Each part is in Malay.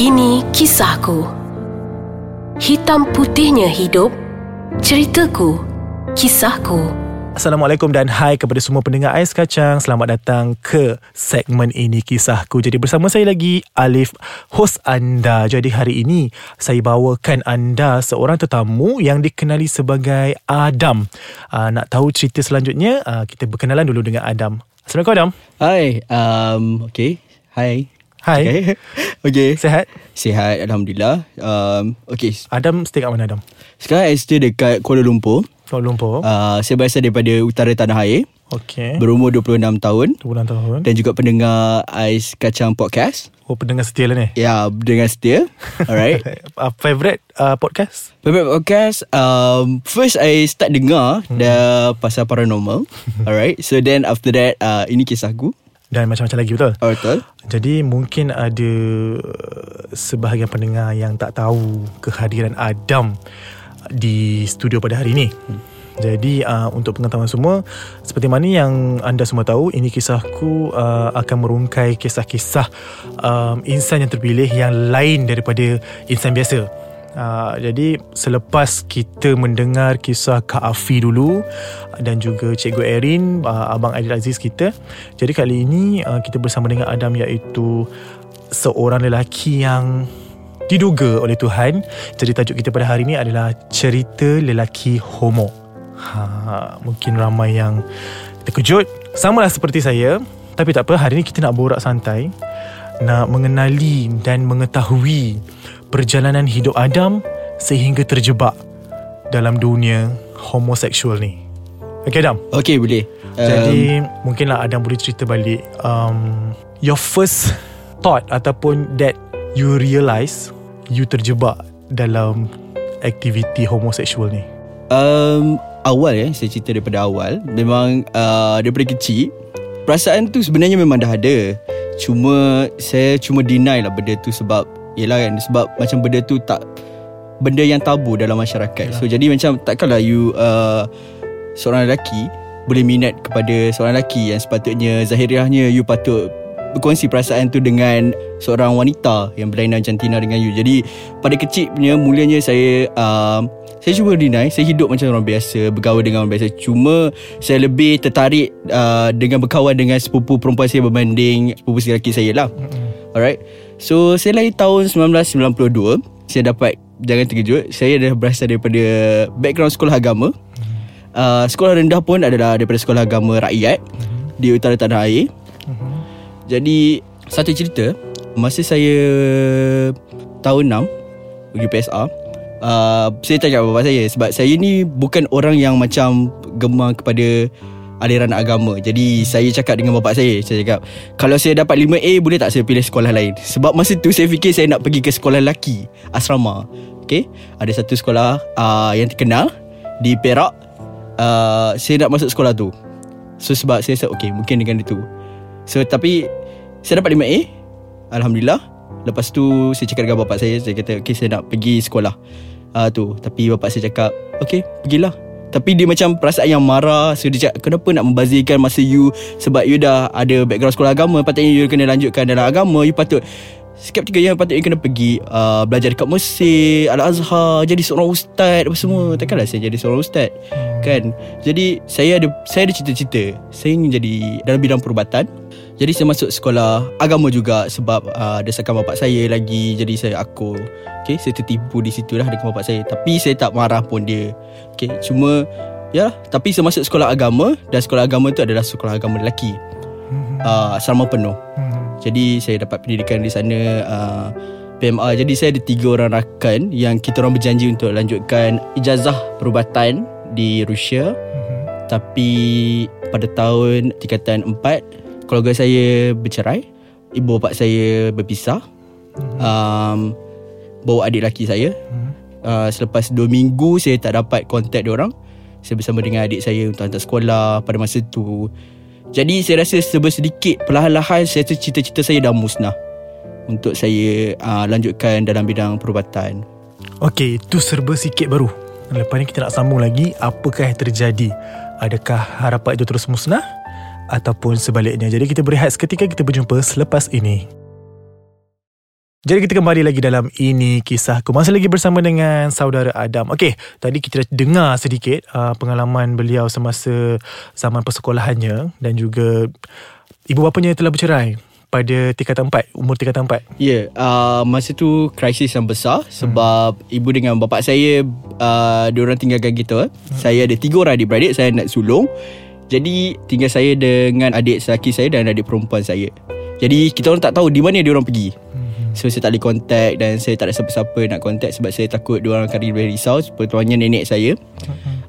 Ini kisahku. Hitam putihnya hidup. Ceritaku. Kisahku. Assalamualaikum dan hai kepada semua pendengar Ais Kacang. Selamat datang ke segmen ini kisahku. Jadi bersama saya lagi Alif, host anda. Jadi hari ini saya bawakan anda seorang tetamu yang dikenali sebagai Adam. Uh, nak tahu cerita selanjutnya, uh, kita berkenalan dulu dengan Adam. Assalamualaikum Adam. Hai, um, okay. Hai. Hai. Okay. okay. Sehat? Sihat, Alhamdulillah. Um, okay. Adam stay kat mana Adam? Sekarang saya stay dekat Kuala Lumpur. Kuala Lumpur. Uh, saya berasal daripada utara tanah air. Okey. Berumur 26 tahun. 26 tahun. Dan juga pendengar Ais Kacang Podcast. Oh pendengar setia lah ni. Ya, dengan setia. Alright. Uh, favorite uh, podcast? Favorite podcast um, First I start dengar hmm. Dah pasal paranormal Alright So then after that uh, Ini kisahku Dan macam-macam lagi betul? Oh, betul Jadi mungkin ada sebahagian pendengar yang tak tahu kehadiran Adam di studio pada hari ini. Jadi uh, untuk pengetahuan semua seperti mana yang anda semua tahu ini kisahku uh, akan merungkai kisah-kisah um, insan yang terpilih yang lain daripada insan biasa. Uh, jadi selepas kita mendengar kisah Kak Afi dulu dan juga Cikgu Erin, uh, Abang Adil Aziz kita. Jadi kali ini uh, kita bersama dengan Adam iaitu seorang lelaki yang diduga oleh Tuhan. Jadi tajuk kita pada hari ini adalah cerita lelaki homo. Ha, mungkin ramai yang terkejut. Sama lah seperti saya. Tapi tak apa, hari ini kita nak borak santai. Nak mengenali dan mengetahui perjalanan hidup Adam sehingga terjebak dalam dunia homoseksual ni. Okay Adam? Okay boleh Jadi mungkinlah Adam boleh cerita balik um, Your first thought Ataupun that you realise You terjebak dalam aktiviti homoseksual ni um, Awal ya Saya cerita daripada awal Memang uh, Daripada kecil Perasaan tu sebenarnya memang dah ada Cuma Saya cuma deny lah benda tu Sebab Yelah kan Sebab macam benda tu tak Benda yang tabu dalam masyarakat. Yalah. So jadi macam Takkanlah you uh, Seorang lelaki Boleh minat kepada Seorang lelaki Yang sepatutnya Zahiriahnya You patut Berkongsi perasaan tu dengan Seorang wanita Yang berlainan jantina dengan you. Jadi Pada kecil punya Mulanya saya uh, Saya cuba deny Saya hidup macam orang biasa Bergaul dengan orang biasa. Cuma Saya lebih tertarik uh, Dengan berkawan dengan Sepupu perempuan saya Berbanding Sepupu lelaki saya lah. Alright So saya lahir tahun 1992 Saya dapat Jangan terkejut Saya dah berasal daripada Background sekolah agama. Uh, Sekolah rendah pun adalah Daripada sekolah agama rakyat Di utara tanah air. Jadi Satu cerita. Masa saya Tahun 6 Pergi PSR uh, Saya tanya bapak saya. Sebab saya ni Bukan orang yang macam Gemar kepada aliran agama. Jadi saya cakap dengan bapak saya Saya cakap Kalau saya dapat 5A Boleh tak saya pilih sekolah lain? Sebab masa tu saya fikir Saya nak pergi ke sekolah lelaki Asrama. Okay Ada satu sekolah uh, Yang terkenal Di Perak. Uh, Saya nak masuk sekolah tu. So sebab saya rasa Okay mungkin dengan itu So tapi Saya dapat 5A Alhamdulillah. Lepas tu Saya cakap dengan bapak saya Saya kata Okay saya nak pergi sekolah. Uh, tu. Tapi bapak saya cakap Okay pergilah tapi dia macam perasaan yang marah. So dia cakap Kenapa nak membazirkan masa you Sebab you dah ada background sekolah agama? Patutnya you kena lanjutkan dalam agama. You patut Skeptikal yang patutnya kena pergi uh, Belajar dekat Mesir Al-Azhar Jadi seorang ustaz Apa semua. Takkanlah saya jadi seorang ustaz Kan? Jadi saya ada Saya ada cita-cita. Saya ingin jadi Dalam bidang perubatan. Jadi saya masuk sekolah agama juga sebab uh, desakan bapak saya lagi jadi saya aku okay saya tertipu di situ lah dengan bapak saya. Tapi saya tak marah pun dia. Okay cuma ya tapi saya masuk sekolah agama dan sekolah agama tu adalah sekolah agama lelaki uh, asrama penuh. Jadi saya dapat pendidikan di sana uh, PMA jadi saya ada tiga orang rakan yang kita orang berjanji untuk lanjutkan ijazah perubatan di Rusia tapi pada tahun tingkatan 4 keluarga saya bercerai Ibu bapa saya berpisah um, Bawa adik lelaki saya. Uh, Selepas 2 minggu Saya tak dapat kontak orang. Saya bersama dengan adik saya Untuk hantar sekolah Pada masa tu Jadi saya rasa Serba sedikit Perlahan-lahan Saya rasa cita-cita saya dah musnah Untuk saya uh, Lanjutkan dalam bidang perubatan. Okey, itu serba sikit baru. Lepas ni kita nak sambung lagi Apakah yang terjadi? Adakah harapan itu terus musnah Ataupun sebaliknya? Jadi kita berehat seketika Kita berjumpa selepas ini Jadi kita kembali lagi dalam Ini Kisahku Masih lagi bersama dengan saudara Adam Okey, tadi kita dah dengar sedikit uh, Pengalaman beliau semasa zaman persekolahannya Dan juga ibu bapanya telah bercerai pada tingkatan 4 Umur tingkatan 4 Ya, yeah, uh, masa tu krisis yang besar sebab hmm. ibu dengan bapa saya uh, diorang tinggalkan kita. Hmm. Saya ada tiga orang adik-beradik, saya nak sulung. Jadi tinggal saya dengan adik lelaki saya dan adik perempuan saya. Jadi kita orang tak tahu di mana dia orang pergi. So saya tak boleh contact Dan saya tak ada siapa-siapa nak contact Sebab saya takut Diorang akan lebih risau Sepertinya nenek saya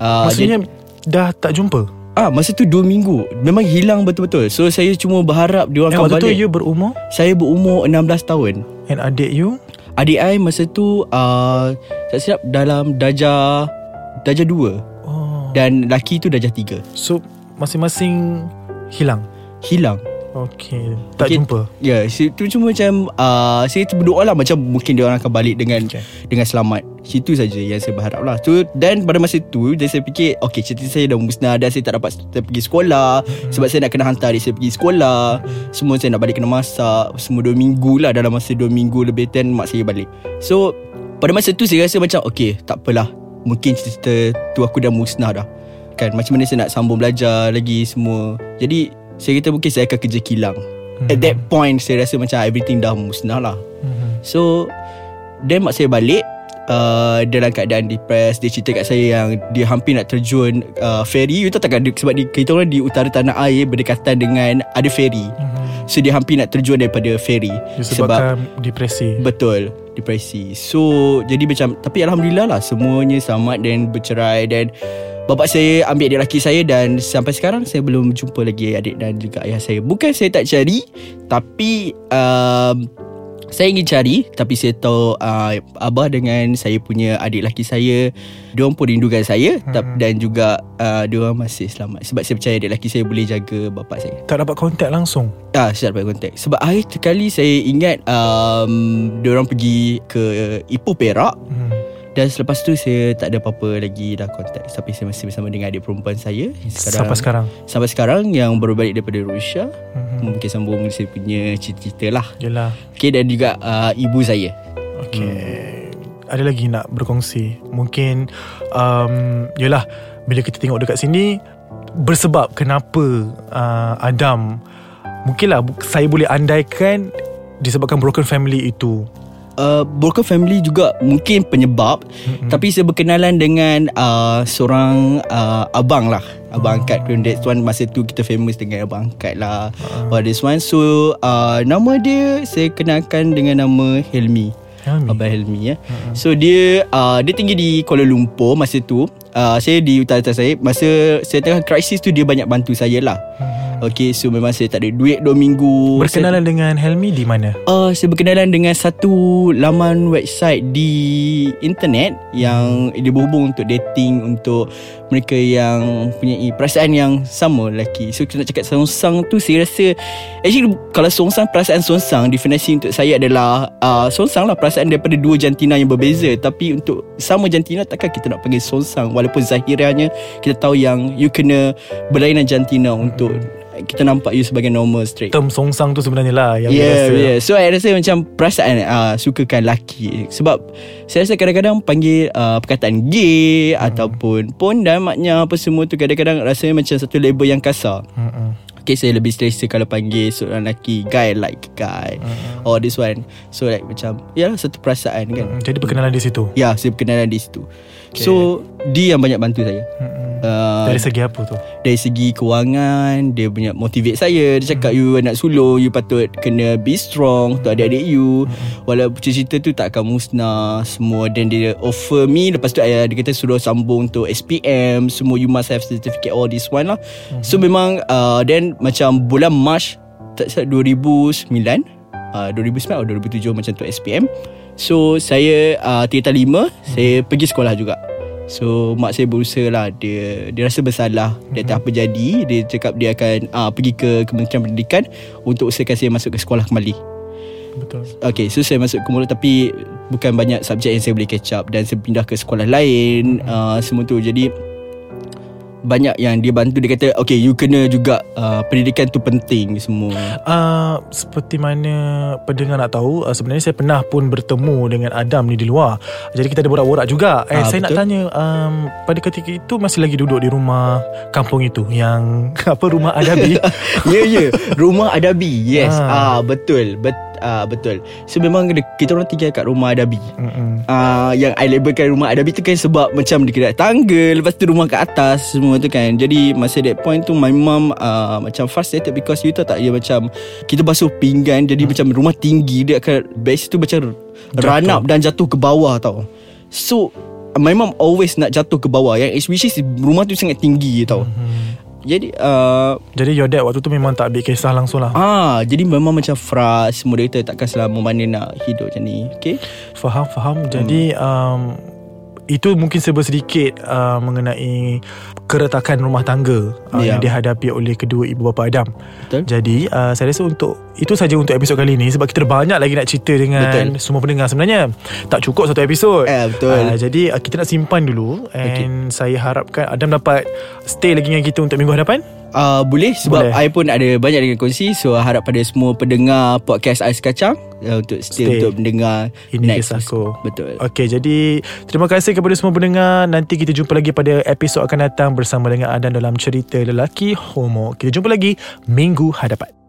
uh, Maksudnya dia, Dah tak jumpa? Ah, Masa tu 2 minggu Memang hilang betul-betul So saya cuma berharap Diorang akan balik Waktu tu you berumur? Saya berumur 16 tahun And adik you? Adik saya masa tu uh, Tak silap dalam Darjah Darjah 2 oh. Dan laki tu darjah 3 So Masing-masing Hilang? Hilang Okay Tak okay. jumpa Ya yeah, Itu cuma macam uh, Saya berdoa lah Macam mungkin dia orang akan balik Dengan okay. dengan selamat Situ saja yang saya berharap lah so, Dan pada masa tu Dan saya fikir Okay cerita saya dah musnah Dan saya tak dapat pergi sekolah hmm. Sebab saya nak kena hantar adik saya pergi sekolah. Semua saya nak balik kena masak Semua dua minggu lah Dalam masa dua minggu lebih Then mak saya balik So Pada masa tu saya rasa macam Okay tak apalah Mungkin cerita tu aku dah musnah dah Kan macam mana saya nak sambung belajar lagi semua Jadi saya kata mungkin saya akan kerja kilang mm-hmm. At that point Saya rasa macam Everything dah musnah lah mm-hmm. So Then mak saya balik uh, Dalam keadaan depressed Dia cerita kat saya yang Dia hampir nak terjun uh, Ferry You tahu takkan Sebab di, kita orang di utara tanah air Berdekatan dengan Ada ferry mm-hmm. So dia hampir nak terjun Daripada ferry Disebabkan sebab, depresi Betul Depresi So Jadi macam Tapi Alhamdulillah lah Semuanya selamat Dan bercerai Dan Bapak saya ambil adik lelaki saya dan sampai sekarang saya belum jumpa lagi adik dan juga ayah saya. Bukan saya tak cari tapi um, saya ingin cari tapi saya tahu uh, abah dengan saya punya adik lelaki saya dia pun rindukan saya hmm. dan juga uh, dia masih selamat sebab saya percaya adik lelaki saya boleh jaga bapak saya. Tak dapat kontak langsung. Ah, saya dapat kontak. Sebab akhir sekali saya ingat um, dia orang pergi ke Ipoh Perak. Hmm. Dan selepas tu saya tak ada apa-apa lagi dah kontak Tapi saya masih bersama dengan adik perempuan saya sekarang, Sampai sekarang? Sampai sekarang yang baru balik daripada Rusia mm-hmm. Mungkin sambung saya punya cerita-cerita lah. Yelah. Okay dan juga uh, ibu saya. Okay. Hmm. Ada lagi nak berkongsi? Mungkin um, Yelah Bila kita tengok dekat sini Bersebab kenapa uh, Adam Mungkinlah saya boleh andaikan Disebabkan broken family itu uh, broken family juga mungkin penyebab mm-hmm. tapi saya berkenalan dengan uh, seorang uh, abang lah abang angkat mm that one masa tu kita famous dengan abang angkat lah uh. oh, this one so uh, nama dia saya kenalkan dengan nama Helmi Helmi. Abang Helmi ya. Uh-huh. So dia uh, dia tinggi di Kuala Lumpur masa tu. Uh, saya di utara saya masa saya tengah krisis tu dia banyak bantu saya lah. Uh-huh. Okay so memang saya tak ada duit 2 minggu Berkenalan saya, dengan Helmi di mana? Uh, saya berkenalan dengan satu laman website di internet Yang dia berhubung untuk dating Untuk mereka yang punya perasaan yang sama lelaki So kita nak cakap songsang tu saya rasa Actually kalau songsang perasaan songsang Definisi untuk saya adalah uh, Songsang lah perasaan daripada dua jantina yang berbeza Tapi untuk sama jantina takkan kita nak panggil songsang Walaupun zahirnya kita tahu yang You kena berlainan jantina untuk kita nampak you sebagai normal straight term songsang tu sebenarnya lah yang yeah, rasa yeah. so I rasa macam perasaan uh, sukakan lelaki sebab saya rasa kadang-kadang panggil uh, perkataan gay hmm. ataupun pun dan maknya apa semua tu kadang-kadang rasanya macam satu label yang kasar hmm. Okay saya lebih selesa kalau panggil seorang lelaki Guy like guy hmm. Or this one So like macam Ya satu perasaan kan hmm. Jadi berkenalan di situ Ya saya berkenalan di situ okay. So Dia yang banyak bantu saya hmm. Uh, dari segi apa tu? Dari segi kewangan Dia punya motivate saya Dia cakap hmm. you nak sulung You patut kena be strong Untuk adik-adik you hmm. Walaupun cerita tu tak akan musnah Semua Dan dia offer me Lepas tu ayah dia kata suruh sambung untuk SPM Semua you must have certificate All this one lah hmm. So memang uh, Then macam bulan March Tak salah 2009 uh, 2009 atau 2007 macam tu SPM So saya uh, 3 5 hmm. Saya pergi sekolah juga So mak saya berusaha lah. Dia dia rasa bersalah Dia tak apa jadi. Dia cakap dia akan uh, Pergi ke Kementerian Pendidikan Untuk usahakan saya masuk ke sekolah kembali. Betul. Okay so saya masuk ke mulut Tapi Bukan banyak subjek yang saya boleh catch up. Dan saya pindah ke sekolah lain uh, Semua tu. Jadi banyak yang dia bantu dia kata okay you kena juga uh, pendidikan tu penting semua Uh, seperti mana pendengar nak tahu uh, sebenarnya saya pernah pun bertemu dengan Adam ni di luar. Jadi kita ada borak-borak juga. Eh Ah, saya nak betul. tanya um, pada ketika itu masih lagi duduk di rumah kampung itu yang apa rumah Adabi. Ya ya Rumah Adabi Yes Ah. ah. Betul bet, ah, Betul. So memang kita orang tinggal kat rumah Adabi. Mm-mm. uh, Yang I labelkan rumah Adabi tu kan Sebab macam kena tangga Lepas tu rumah kat atas Semua tu kan. Jadi masa that point tu My mum uh, Macam frustrated Because you tahu tak Dia macam Kita basuh pinggan Jadi hmm. macam rumah tinggi Dia akan Base tu macam Run up dan jatuh ke bawah tau. So My mum always nak jatuh ke bawah. Yang which is Rumah tu sangat tinggi tau. Hmm. Jadi uh, Jadi your dad waktu tu memang tak ambil kisah langsung lah. Ah, jadi memang macam dia kata takkan selama mana nak hidup macam ni. Okay? Faham, faham. Jadi um, itu mungkin serba sedikit uh, mengenai keretakan rumah tangga uh, Ya. yang dihadapi oleh kedua ibu bapa Adam. Betul. Jadi uh, saya rasa untuk itu saja untuk episod kali ini sebab kita banyak lagi nak cerita dengan Betul. semua pendengar sebenarnya. Tak cukup satu episod. Eh, betul. Uh, jadi uh, kita nak simpan dulu and saya harapkan Adam dapat stay lagi dengan kita untuk minggu hadapan. Uh, boleh sebab Boleh. I pun ada banyak dengan kongsi so harap pada semua pendengar podcast Ais Kacang uh, untuk stay, Stay. untuk mendengar Ini next kisahku. Betul. Okey, jadi terima kasih kepada semua pendengar. Nanti kita jumpa lagi pada episod akan datang bersama dengan Adam dalam cerita lelaki homo. Kita jumpa lagi minggu hadapan.